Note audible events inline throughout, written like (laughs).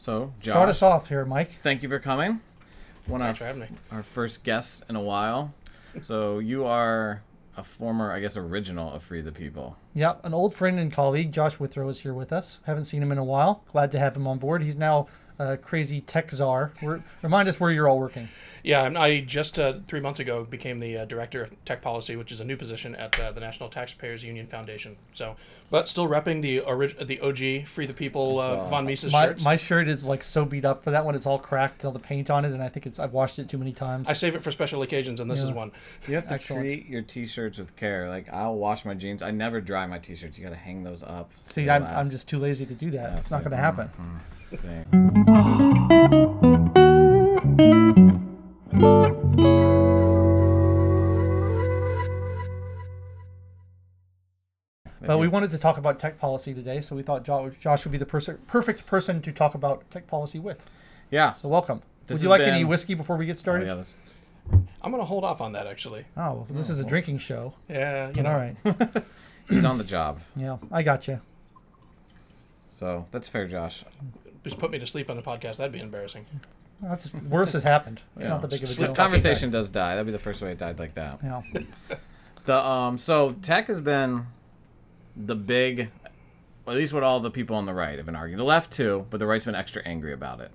So, Josh, Start us off here, Mike. thank you for coming. One of Thanks for having me. our first guests in a while. So you are a former, I guess, original of Free the People. Yeah, an old friend and colleague, Josh Withrow, is here with us. Haven't seen him in a while. Glad to have him on board. He's now a crazy tech czar. We're, remind us where you're all working. Yeah, I just uh, three months ago became the uh, director of tech policy, which is a new position at uh, the National Taxpayers Union Foundation. So, but still repping the orig- the OG Free the People uh. Von Mises My, shirts. my shirt is like so beat up for that one. It's all cracked, all the paint on it, and I think it's I've washed it too many times. I save it for special occasions, and this is one. You have to Excellent. treat your t-shirts with care. Like I'll wash my jeans. I never dry my t-shirts. You got to hang those up. See, I'm. I'm just too lazy to do that. Yeah, it's not like, going to happen. mhm. See. But we wanted to talk about tech policy today, so we thought Josh would be the person, perfect person to talk about tech policy with. yeah. So welcome. This Would you has like any whiskey before we get Oh, started? yeah, that's- I'm gonna hold off on that actually. Oh, well, this is a drinking show. Yeah, you But know. all right. (laughs) he's on the job. Yeah, I got you. So that's fair, Josh. Just put me to sleep on the podcast. That'd be embarrassing. That's worse has happened. It's Yeah. not the big of a deal. talk- Conversation does die. That'd be the first way it died like that. Yeah. (laughs) The um so tech has been the big at least what all the people on the right have been arguing. The left too, but the right's been extra angry about it.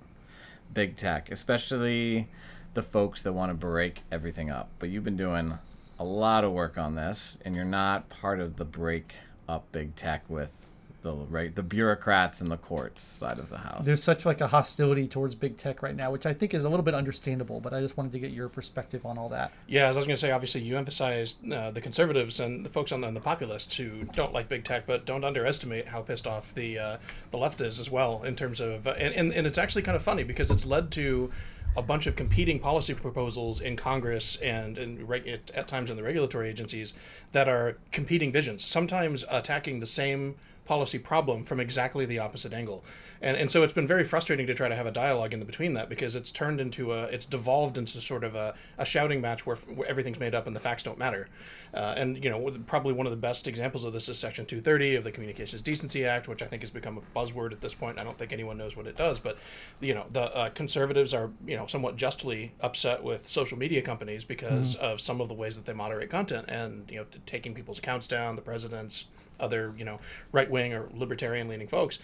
Big tech, especially the folks that want to break everything up. But you've been doing a lot of work on this and you're not part of the break up big tech with the right the bureaucrats and the courts side of the house. There's such like a hostility towards big tech right now, which I think is a little bit understandable. But I just wanted to get your perspective on all that. Yeah, as I was going to say, obviously you emphasize uh, the conservatives and the folks on the, on the populists who don't like big tech, but don't underestimate how pissed off the uh, the left is as well in terms of, uh, and, and and it's actually kind of funny because it's led to a bunch of competing policy proposals in Congress and in reg- at, at times in the regulatory agencies that are competing visions, sometimes attacking the same policy problem from exactly the opposite angle. And, and so it's been very frustrating to try to have a dialogue in the between that because it's turned into a, it's devolved into sort of a, a shouting match where, where everything's made up and the facts don't matter. Uh, and, you know, probably one of the best examples of this is Section 230 of the Communications Decency Act, which I think has become a buzzword at this point. I don't think anyone knows what it does, but, you know, the uh, conservatives are, you know, somewhat justly upset with social media companies because of some of the ways that they moderate content and, you know, taking people's accounts down, the president's, other, you know, right wing or libertarian leaning folks.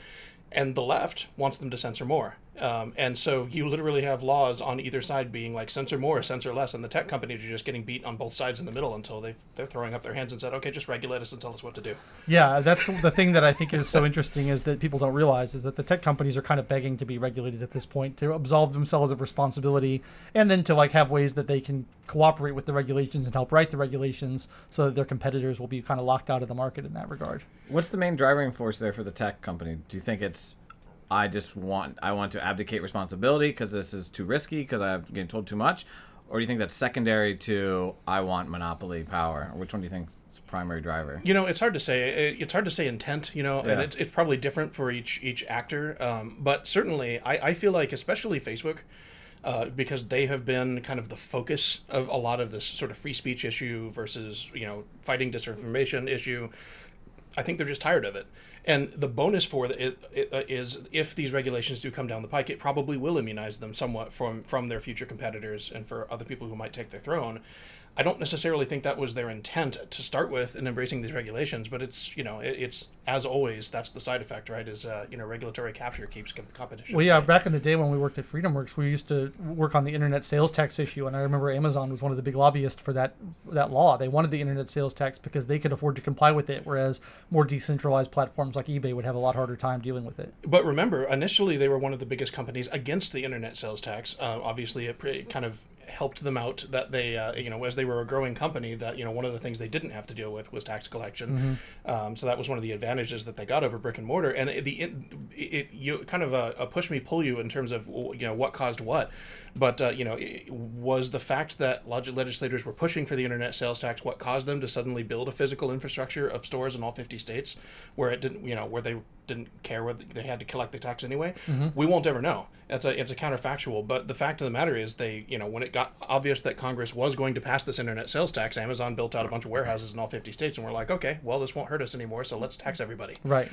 And the left wants them to censor more. Um, and so you literally have laws on either side being like censor more, censor less, and the tech companies are just getting beat on both sides in the middle until they they're throwing up their hands and said, okay, just regulate us and tell us what to do. Yeah, that's the thing that I think is so interesting is that people don't realize is that the tech companies are kind of begging to be regulated at this point to absolve themselves of responsibility and then to like have ways that they can cooperate with the regulations and help write the regulations so that their competitors will be kind of locked out of the market in that regard. What's the main driving force there for the tech company? Do you think it's I just want I want to abdicate responsibility because this is too risky because I'm getting told too much, or do you think that's secondary to I want monopoly power? Which one do you think is the primary driver? You know, it's hard to say. It's hard to say intent. You know, and it's, it's probably different for each each actor. Um, but certainly, I, I feel like, especially Facebook, uh, because they have been kind of the focus of a lot of this sort of free speech issue versus you know fighting disinformation issue. I think they're just tired of it. And the bonus for it, uh, is if these regulations do come down the pike, it probably will immunize them somewhat from from their future competitors and for other people who might take their throne. I don't necessarily think that was their intent to start with in embracing these regulations, but it's you know it, it's as always that's the side effect, right? Is uh, you know regulatory capture keeps competition. Well, yeah, back in the day when we worked at FreedomWorks, we used to work on the internet sales tax issue, and I remember Amazon was one of the big lobbyists for that that law. They wanted the internet sales tax because they could afford to comply with it, whereas more decentralized platforms like eBay would have a lot harder time dealing with it. But remember, initially they were one of the biggest companies against the internet sales tax. Uh, obviously, it pre- kind of helped them out that they, uh, you know, as they were a growing company, that you know one of the things they didn't have to deal with was tax collection. Um, so that was one of the advantages that they got over brick and mortar. And it, the it, it you kind of a, a push me pull you in terms of you know what caused what. But uh, you know, was the fact that leg- legislators were pushing for the internet sales tax what caused them to suddenly build a physical infrastructure of stores in all 50 states, where it didn't, you know, where they didn't care whether they had to collect the tax anyway. Mm-hmm. We won't ever know. It's a it's a counterfactual. But the fact of the matter is, they, you know, when it got obvious that Congress was going to pass this internet sales tax, Amazon built out a bunch of warehouses in all 50 states, and we're like, okay, well, this won't hurt us anymore, so let's tax everybody. Right.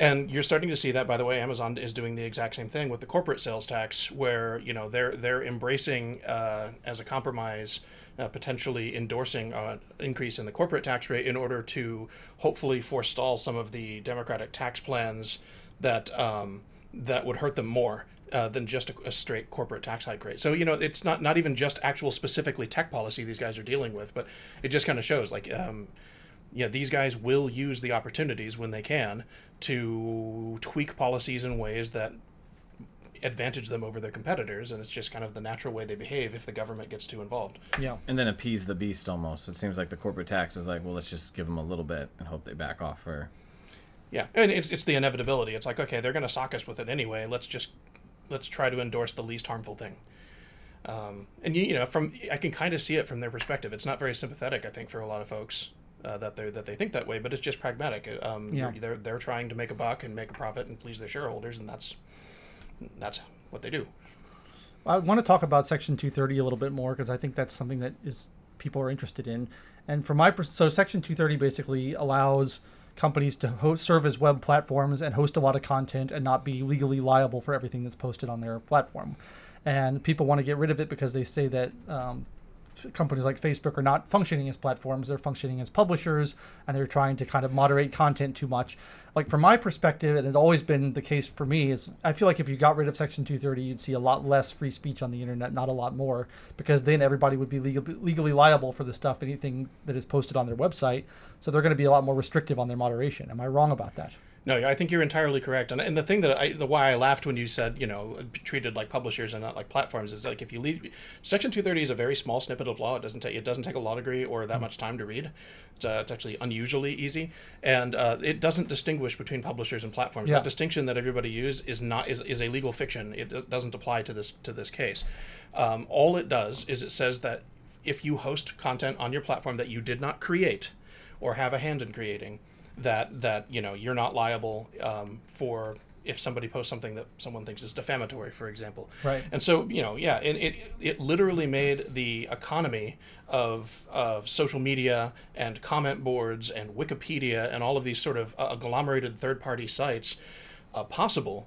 And you're starting to see that, by the way, Amazon is doing the exact same thing with the corporate sales tax, where you know they're they're embracing uh, as a compromise, uh, potentially endorsing an increase in the corporate tax rate in order to hopefully forestall some of the democratic tax plans that um, that would hurt them more. Uh, than just a, a straight corporate tax hike rate. So you know, it's not not even just actual specifically tech policy these guys are dealing with, but it just kind of shows like um, yeah, these guys will use the opportunities when they can to tweak policies in ways that advantage them over their competitors, and it's just kind of the natural way they behave if the government gets too involved. Yeah. And then appease the beast almost. It seems like the corporate tax is like, well, let's just give them a little bit and hope they back off for. Yeah, and it's it's the inevitability. It's like okay, they're going to sock us with it anyway. Let's just let's try to endorse the least harmful thing. Um, and you, you know, from I can kind of see it from their perspective. It's not very sympathetic, I think, for a lot of folks uh, that they that they think that way, but it's just pragmatic. Um, Yeah. They're they're trying to make a buck and make a profit and please their shareholders, and that's that's what they do. I want to talk about Section 230 a little bit more because I think that's something that is people are interested in. And from my so Section 230 basically allows companies to host, serve as web platforms and host a lot of content and not be legally liable for everything that's posted on their platform. And people want to get rid of it because they say that um, companies like Facebook are not functioning as platforms; they're functioning as publishers, and they're trying to kind of moderate content too much. Like from my perspective, and it's always been the case for me, is I feel like if you got rid of Section 230, you'd see a lot less free speech on the internet, not a lot more, because then everybody would be legal, legally liable for the stuff, anything that is posted on their website. So they're going to be a lot more restrictive on their moderation. Am I wrong about that? No, I think you're entirely correct. And, and the thing that I, the why I laughed when you said, you know, treated like publishers and not like platforms is like if you leave, Section 230 is a very small snippet of law. It doesn't take it doesn't take a law degree or that much time to read. It's, uh, it's actually unusually easy, and uh, it doesn't distinguish between publishers and platforms. Yeah. That distinction that everybody use is not is, is a legal fiction. It does- doesn't apply to this to this case. Um, all it does is it says that if you host content on your platform that you did not create or have a hand in creating, that that you know you're not liable um, for if somebody posts something that someone thinks is defamatory, for example. Right. And so you know, yeah, and it it literally made the economy of of social media and comment boards and Wikipedia and all of these sort of uh, agglomerated third party sites uh, possible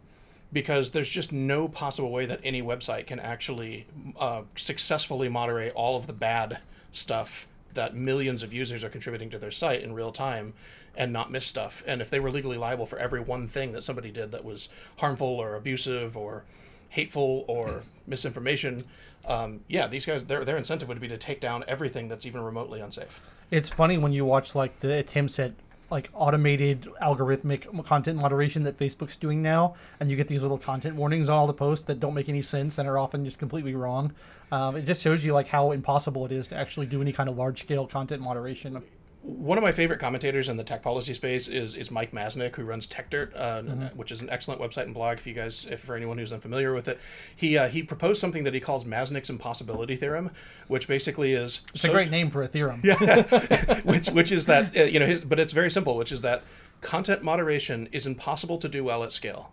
because there's just no possible way that any website can actually uh, successfully moderate all of the bad stuff that millions of users are contributing to their site in real time and not miss stuff. And if they were legally liable for every one thing that somebody did that was harmful or abusive or hateful or (clears throat) misinformation, um, yeah, these guys their their incentive would be to take down everything that's even remotely unsafe. It's funny when you watch like the attempts at like automated algorithmic content moderation that Facebook's doing now, and you get these little content warnings on all the posts that don't make any sense and are often just completely wrong. Um, it just shows you like how impossible it is to actually do any kind of large scale content moderation. One of my favorite commentators in the tech policy space is is Mike Masnick, who runs TechDirt, uh, which is an excellent website and blog. If you guys, if for anyone who's unfamiliar with it, he uh, he proposed something that he calls Masnick's impossibility theorem, which basically is It's a great name for a theorem. (laughs) Yeah, (laughs) which which is that uh, you know, his, but it's very simple, which is that content moderation is impossible to do well at scale,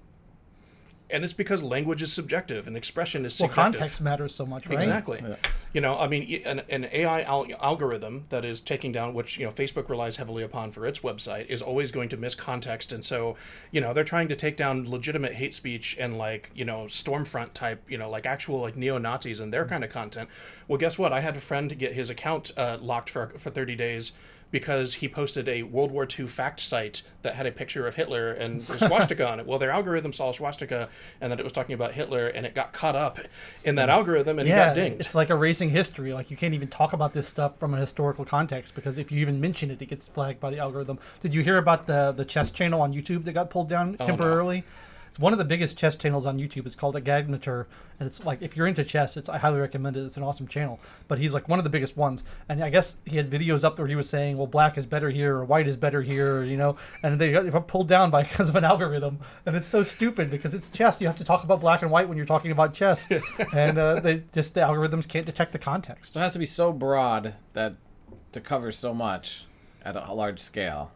and it's because language is subjective and expression is Well, subjective. context matters so much, right? Exactly. You know, I mean, an, an AI al- algorithm that is taking down, which you know Facebook relies heavily upon for its website, is always going to miss context, and so you know they're trying to take down legitimate hate speech and like you know Stormfront type, you know, like actual like neo Nazis and their kind of content. Well, guess what? I had a friend get his account uh, locked for for thirty days. Because he posted a World War II fact site that had a picture of Hitler and (laughs) swastika on it. Well, their algorithm saw swastika and that it was talking about Hitler, and it got caught up in that algorithm and he Yeah, got dinged. it's like erasing history. Like you can't even talk about this stuff from a historical context because if you even mention it, it gets flagged by the algorithm. Did you hear about the the chess channel on YouTube that got pulled down oh, no. Temporarily? It's one of the biggest chess channels on YouTube. It's called a Agadmator, and it's like if you're into chess, it's I highly recommend it. It's an awesome channel. But he's like one of the biggest ones, and I guess he had videos up where he was saying, "Well, black is better here, or white is better here," you know, and they got they got pulled down by (laughs) because of an algorithm, and it's so stupid because it's chess. You have to talk about black and white when you're talking about chess, (laughs) and uh, they just the algorithms can't detect the context. So it has to be so broad that to cover so much at a large scale.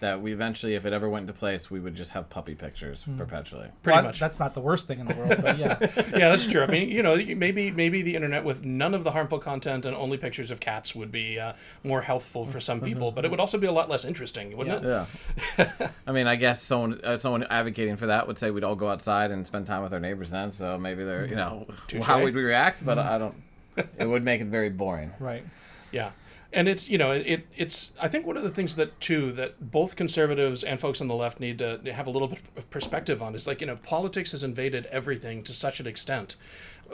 That we eventually, if it ever went into place, we would just have puppy pictures hmm. perpetually. Pretty Well, much. That's not the worst thing in the world, but yeah. (laughs) yeah, that's true. I mean, you know, maybe maybe the internet with none of the harmful content and only pictures of cats would be uh, more healthful for some mm-hmm, people, but it mm-hmm. would also be a lot less interesting, wouldn't Yeah. it? Yeah. (laughs) I mean, I guess someone uh, someone advocating for that would say we'd all go outside and spend time with our neighbors then. So maybe they're you mm-hmm. know (laughs) Touche. how would we react? But I don't. It would make it very boring. Right. Yeah. And it's you know it it's I think one of the things that too that both conservatives and folks on the left need to have a little bit of perspective on is like you know politics has invaded everything to such an extent,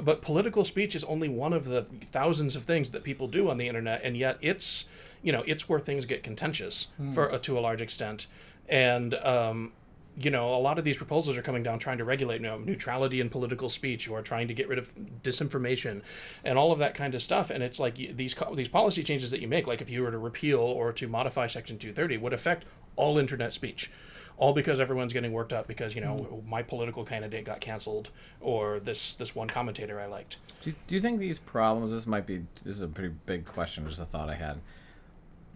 but political speech is only one of the thousands of things that people do on the internet, and yet it's you know it's where things get contentious for uh, to a large extent, and um, you know, a lot of these proposals are coming down trying to regulate you know, neutrality in political speech or trying to get rid of disinformation and all of that kind of stuff. And it's like these these policy changes that you make, like if you were to repeal or to modify Section 230, would affect all internet speech. All because everyone's getting worked up because you know mm. my political candidate got canceled or this this one commentator I liked. Do, do you think these problems? This might be. This is a pretty big question. Just a thought I had.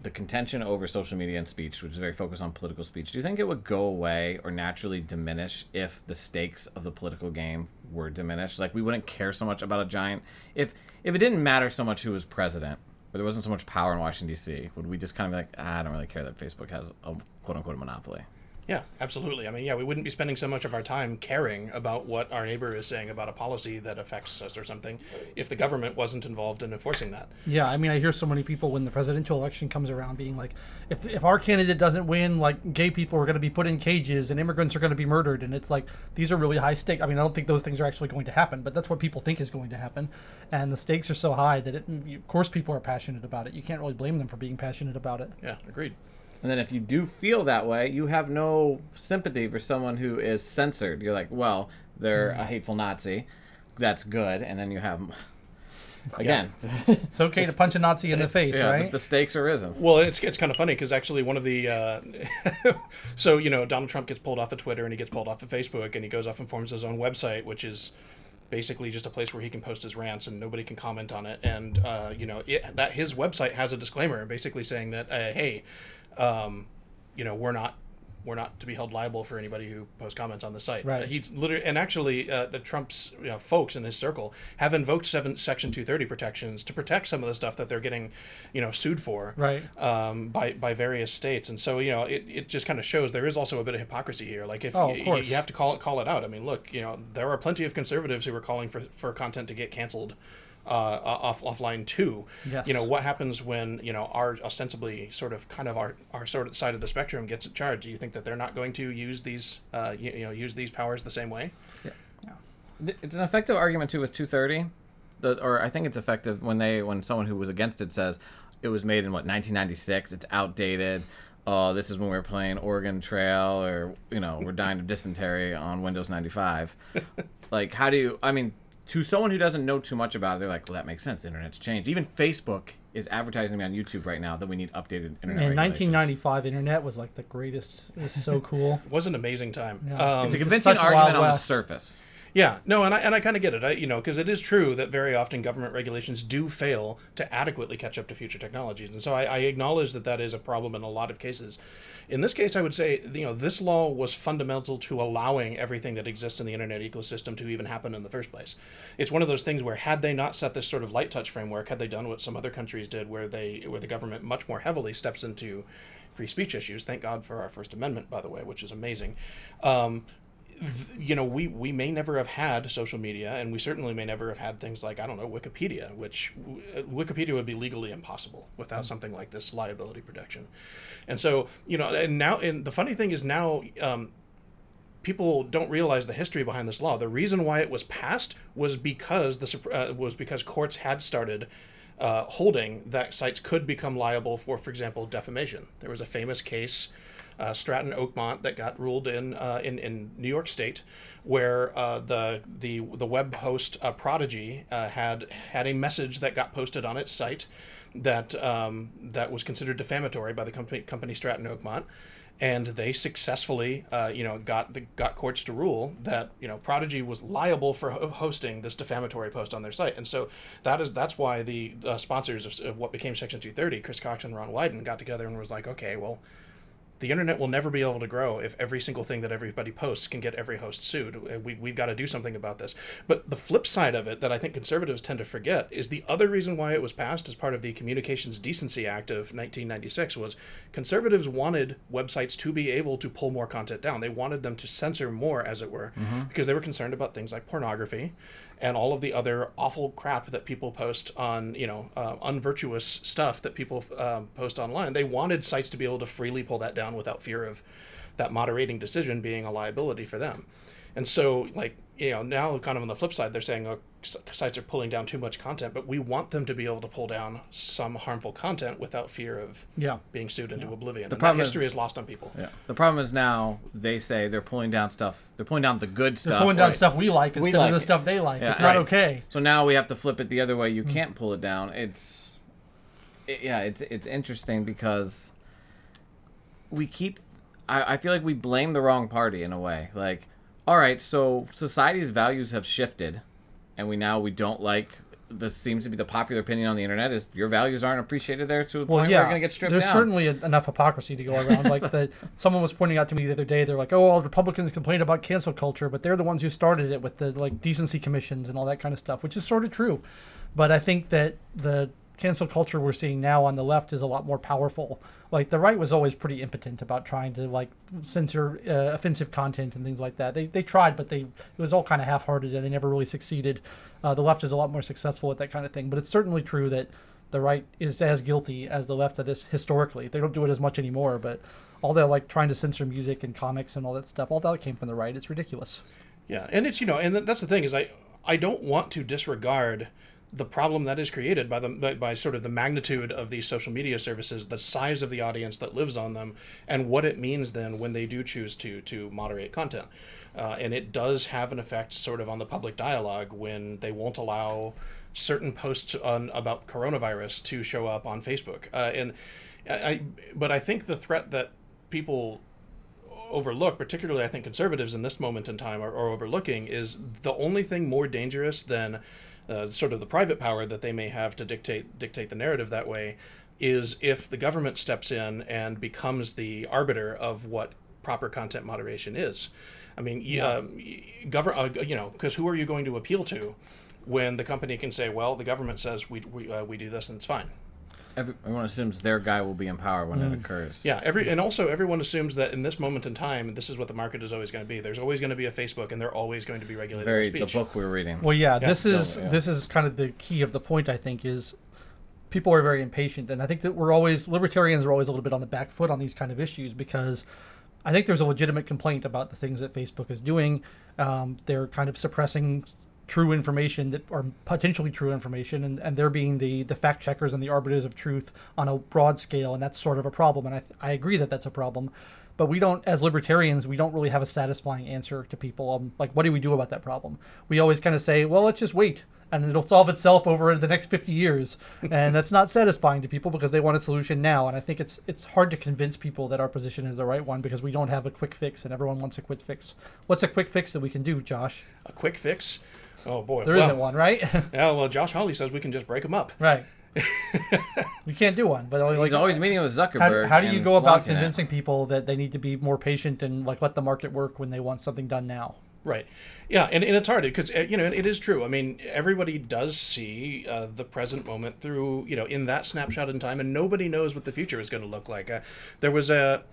The contention over social media and speech, which is very focused on political speech. Do you think it would go away or naturally diminish if the stakes of the political game were diminished? Like we wouldn't care so much about a giant. If if it didn't matter so much who was president, or there wasn't so much power in Washington D.C., would we just kind of be like, ah, I don't really care that Facebook has a quote unquote monopoly? Yeah, absolutely. I mean, yeah, we wouldn't be spending so much of our time caring about what our neighbor is saying about a policy that affects us or something if the government wasn't involved in enforcing that. Yeah, I mean, I hear so many people when the presidential election comes around being like, if, if our candidate doesn't win, like gay people are going to be put in cages and immigrants are going to be murdered. And it's like, these are really high stakes. I mean, I don't think those things are actually going to happen, but that's what people think is going to happen. And the stakes are so high that, it, of course, people are passionate about it. You can't really blame them for being passionate about it. Yeah, agreed. And then if you do feel that way, you have no sympathy for someone who is censored. You're like, well, they're a hateful Nazi. That's good. And then you have, (laughs) again, It's okay to punch a Nazi in the (laughs) face, yeah, right? the, the stakes are risen. Well, it's, it's kind of funny because actually one of the uh, (laughs) so you know Donald Trump gets pulled off of Twitter and he gets pulled off of Facebook and he goes off and forms his own website, which is basically just a place where he can post his rants and nobody can comment on it. And uh, you know it, that his website has a disclaimer basically saying that uh, hey, um, you know we're not. We're not to be held liable for anybody who posts comments on the site. Right. Uh, he's literally, and actually, uh, the Trump's you know, folks in his circle have invoked seven, Section 230 protections to protect some of the stuff that they're getting, you know, sued for Right. um, by by various states, and so you know it, it just kind of shows there is also a bit of hypocrisy here. Like if Oh, you, you have to call it call it out. I mean, look, you know there are plenty of conservatives who are calling for for content to get canceled. Uh, off offline too. Yes. You know what happens when you know our ostensibly sort of kind of our our sort of side of the spectrum gets charged. Do you think that they're not going to use these uh, you, you know use these powers the same way? Yeah. It's an effective argument too with 230, the, or I think it's effective when they when someone who was against it says it was made in what 1996. It's outdated. Oh, this is when we were playing Oregon Trail, or you know, we're dying of dysentery on Windows 95. (laughs) like, how do you? I mean, to someone who doesn't know too much about it, they're like, well, that makes sense. The internet's changed. Even Facebook is advertising me on YouTube right now that we need updated internet. In 1995, internet was like the greatest. It was so (laughs) cool. It was an amazing time. Yeah. Um, It's a It's convincing argument Wild on the surface. Yeah, no, and I and I kind of get it. I, you know, because it is true that very often government regulations do fail to adequately catch up to future technologies, and so I, I acknowledge that that is a problem in a lot of cases. In this case, I would say you know this law was fundamental to allowing everything that exists in the internet ecosystem to even happen in the first place. It's one of those things where had they not set this sort of light touch framework, had they done what some other countries did, where they where the government much more heavily steps into free speech issues. Thank God for our First Amendment, by the way, which is amazing. Um, you know, we, we may never have had social media, and we certainly may never have had things like, I don't know, Wikipedia, which uh, Wikipedia would be legally impossible without something like this liability protection. And so, you know, and now, and the funny thing is now, um, people don't realize the history behind this law. The reason why it was passed was because the uh, was because courts had started uh, holding that sites could become liable for, for example, defamation. There was a famous case, uh, Stratton Oakmont, that got ruled in uh, in in New York State, where uh, the the the web host uh, Prodigy uh, had had a message that got posted on its site that um, that was considered defamatory by the company company Stratton Oakmont. And they successfully, uh, you know, got the got courts to rule that you know Prodigy was liable for ho- hosting this defamatory post on their site, and so that is that's why the sponsors of, of what became Section 230, Chris Cox and Ron Wyden, got together and was like, okay, well, the internet will never be able to grow if every single thing that everybody posts can get every host sued. Uh, We, we've got to do something about this. But the flip side of it that I think conservatives tend to forget is the other reason why it was passed as part of the Communications Decency Act of 1996 was conservatives wanted websites to be able to pull more content down. They wanted them to censor more, as it were, because they were concerned about things like pornography and all of the other awful crap that people post on, you know, uh, unvirtuous stuff that people um, post online. They wanted sites to be able to freely pull that down without fear of that moderating decision being a liability for them. And so, like, you know, now kind of on the flip side, they're saying oh, sites are pulling down too much content, but we want them to be able to pull down some harmful content without fear of Yeah. being sued into oblivion. The problem that is- history is lost on people. Yeah. The problem is now they say they're pulling down stuff. They're pulling down the good stuff. They're pulling down right? stuff we like instead like of the it. stuff they like. Yeah, it's not right. okay. So now we have to flip it the other way. You hmm. can't pull it down. It's, it, yeah, it's it's interesting because we keep. I, I feel like we blame the wrong party in a way. Like, all right, so society's values have shifted, and we now we don't like. This seems to be the popular opinion on the internet is your values aren't appreciated there to a Well, point yeah, where you're gonna get stripped there's down. certainly enough hypocrisy to go around. like (laughs) that, someone was pointing out to me the other day. They're like, "Oh, all Republicans complain about cancel culture, but they're the ones who started it with the like decency commissions and all that kind of stuff," which is sort of true. But I think that the cancel culture we're seeing now on the left is a lot more powerful. Like the right was always pretty impotent about trying to like censor uh, offensive content and things like that. They they tried, but they it was all kind of half-hearted and they never really succeeded. Uh, the left is a lot more successful at that kind of thing. But it's certainly true that the right is as guilty as the left of this historically. They don't do it as much anymore, but all that like trying to censor music and comics and all that stuff, all that came from the right. It's ridiculous. Yeah, and it's you know, and that's the thing is I I don't want to disregard the problem that is created by the by, sort of the magnitude of these social media services, the size of the audience that lives on them, and what it means then when they do choose to to moderate content. Uh, and it does have an effect sort of on the public dialogue when they won't allow certain posts on about coronavirus to show up on Facebook. Uh, and I, I but I think the threat that people overlook, particularly I think conservatives in this moment in time are, are overlooking, is the only thing more dangerous than uh, sort of the private power that they may have to dictate dictate the narrative that way is if the government steps in and becomes the arbiter of what proper content moderation is. I mean, yeah. um, govern, uh, you know, because who are you going to appeal to when the company can say, well, the government says we we, uh, we do this and it's fine. Every, everyone assumes their guy will be in power when it occurs. Yeah, every and also everyone assumes that in this moment in time, this is what the market is always going to be. There's always going to be a Facebook, and they're always going to be It's regulated very speech. the book we are reading. Well, yeah, Yeah, this is yeah. this is kind of the key of the point. I think is people are very impatient, and I think that we're always libertarians are always a little bit on the back foot on these kind of issues because I think there's a legitimate complaint about the things that Facebook is doing. Um, they're kind of suppressing true information that or potentially true information and, and they're being the the fact checkers and the arbiters of truth on a broad scale and that's sort of a problem and I, I agree that that's a problem. But we don't as libertarians we don't really have a satisfying answer to people um, like what do we do about that problem? We always kind of say well let's just wait and it'll solve itself over the next 50 years. And that's not satisfying to people because they want a solution now and i think it's it's hard to convince people that our position is the right one because we don't have a quick fix and everyone wants a quick fix. What's a quick fix that we can do josh? A quick fix. Oh boy, There well, not one right (laughs) Yeah, well, Josh Hawley says we can just break them up. right (laughs) we can't do one but like, He's always meeting with Zuckerberg. how do you go about flaunting it. convincing people that they need to be more patient and like let the market work when they want something done now Right. Yeah, and, and it's hard because you know it is true. I mean, everybody does see uh, the present moment through you know in that snapshot in time, and nobody knows what the future is going to look like. Uh, there was a.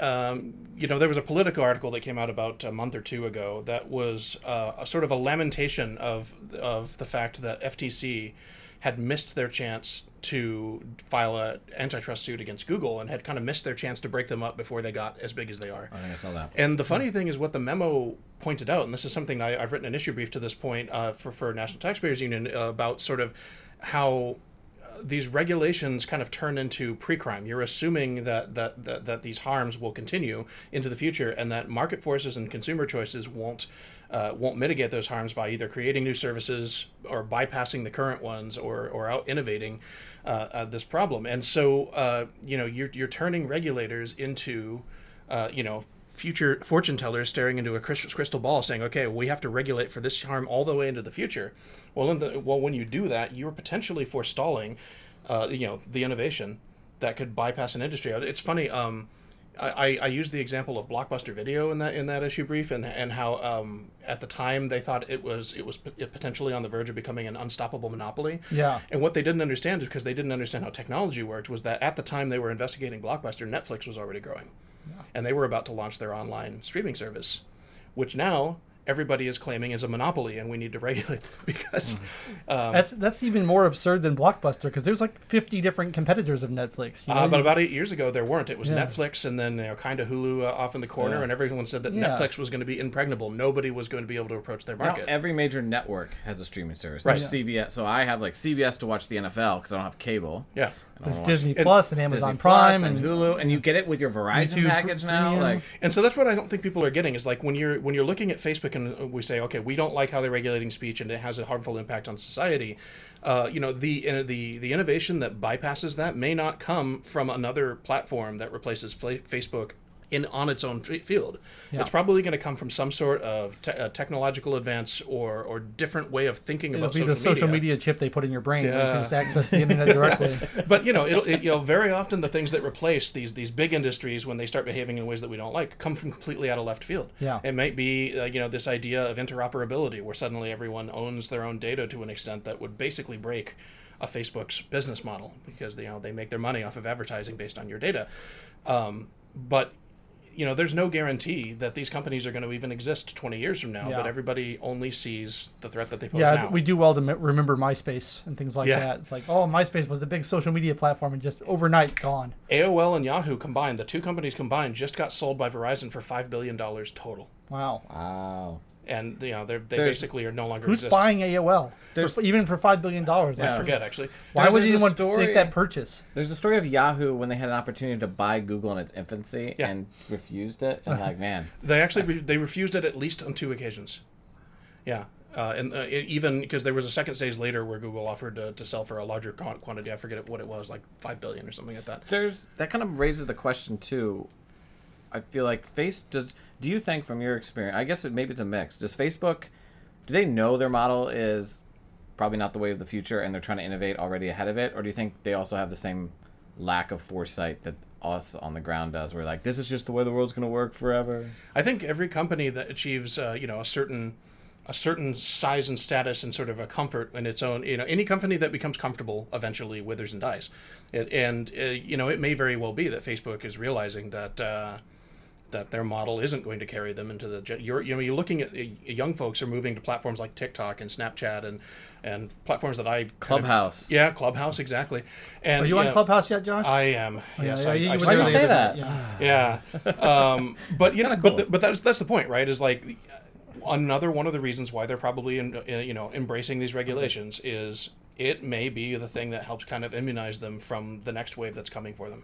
Um, you know, there was a Politico article that came out about a month or two ago that was uh, a sort of a lamentation of of the fact that FTC had missed their chance to file a antitrust suit against Google and had kind of missed their chance to break them up before they got as big as they are. I think I saw that. And the funny thing is, what the memo pointed out, and this is something I, I've written an issue brief to this point uh, for for National Taxpayers Union uh, about sort of how these regulations kind of turn into pre-crime. You're assuming that, that that that these harms will continue into the future, and that market forces and consumer choices won't. Uh, won't mitigate those harms by either creating new services or bypassing the current ones or, or out innovating uh, uh, this problem. And so, uh, you know, you're, you're turning regulators into, uh, you know, future fortune tellers staring into a crystal ball saying, okay, we have to regulate for this harm all the way into the future. Well, in the, well when you do that, you're potentially forestalling, uh, you know, the innovation that could bypass an industry. It's funny. Um, I, I used the example of Blockbuster Video in that in that issue brief, and and how um, at the time they thought it was it was potentially on the verge of becoming an unstoppable monopoly. Yeah. And what they didn't understand is because they didn't understand how technology worked was that at the time they were investigating Blockbuster, Netflix was already growing, and they were about to launch their online streaming service, which now everybody is claiming is a monopoly, and we need to (laughs) regulate them because. Um, That's that's even more absurd than Blockbuster because there's like 50 different competitors of Netflix. You know? Uh, but about eight years ago, there weren't. It was Yeah. Netflix, and then you know, kind of Hulu uh, off in the corner, Yeah. and everyone said that Yeah. Netflix was going to be impregnable. Nobody was going to be able to approach their market Now, every major network has a streaming service. Right. There's CBS, so I have like CBS to watch the NFL because I don't have cable. yeah, I there's Disney and Plus and Amazon Plus Prime and Hulu, and you get it with your Verizon YouTube package now. Premium. Like, and so that's what I don't think people are getting is like when you're when you're looking at Facebook and we say, okay, we don't like how they're regulating speech and it has a harmful impact on society. Uh, you know, the uh, the the innovation that bypasses that may not come from another platform that replaces Facebook. In, on its own f- field, Yeah. it's probably going to come from some sort of te- technological advance or or different way of thinking It'll about be social the social media. media chip they put in your brain where you can access the internet (laughs) directly. (laughs) but you know, it'll, it, you know, very often the things that replace these these big industries when they start behaving in ways that we don't like come from completely out of left field. Yeah. it might be uh, you know this idea of interoperability where suddenly everyone owns their own data to an extent that would basically break a Facebook's business model because you know they make their money off of advertising based on your data. Um, but you know, there's no guarantee that these companies are going to even exist 20 years from now. Yeah. But everybody only sees the threat that they pose yeah, now. we do well to m- remember MySpace and things like Yeah. that. It's like, oh, MySpace was the big social media platform and just overnight gone. AOL and Yahoo combined, the two companies combined, just got sold by Verizon for five billion dollars total, Wow. wow. And you know they're, they There's- basically are no longer Who's exist. buying AOL? There's- For, even for $5 billion. Like, I Yeah. forget actually. Why There's- would there's a anyone story- take that purchase? There's a story of Yahoo when they had an opportunity to buy Google in its infancy Yeah. and refused it. And like, man, (laughs) They actually re- they refused it at least on two occasions. Yeah. Uh, and uh, it, even because there was a second stage later where Google offered to, to sell for a larger quan- quantity, I forget what it was, like five billion or something like that. there's that kind of raises the question too. I feel like face does. Do you think from your experience? I guess it, maybe it's a mix. Does Facebook? Do they know their model is probably not the way of the future, and they're trying to innovate already ahead of it, or do you think they also have the same lack of foresight that us on the ground does? We're like, this is just the way the world's going to work forever. I think every company that achieves, uh, you know, a certain a certain size and status and sort of a comfort in its own, you know, any company that becomes comfortable eventually withers and dies. It, and uh, you know, it may very well be that Facebook is realizing that. Uh, that their model isn't going to carry them into the you're you know you're looking at uh, young folks are moving to platforms like TikTok and Snapchat and and platforms that I kind of- Clubhouse. yeah Clubhouse exactly and Are you on Clubhouse yet, Josh? I am yes yeah, I, you I were Why do you say that? Yeah. (laughs) yeah, um, but you know, kinda but the, but that's that's the point, right? Is like another one of the reasons why they're probably in, uh, you know embracing these regulations is it may be the thing that helps kind of immunize them from the next wave that's coming for them.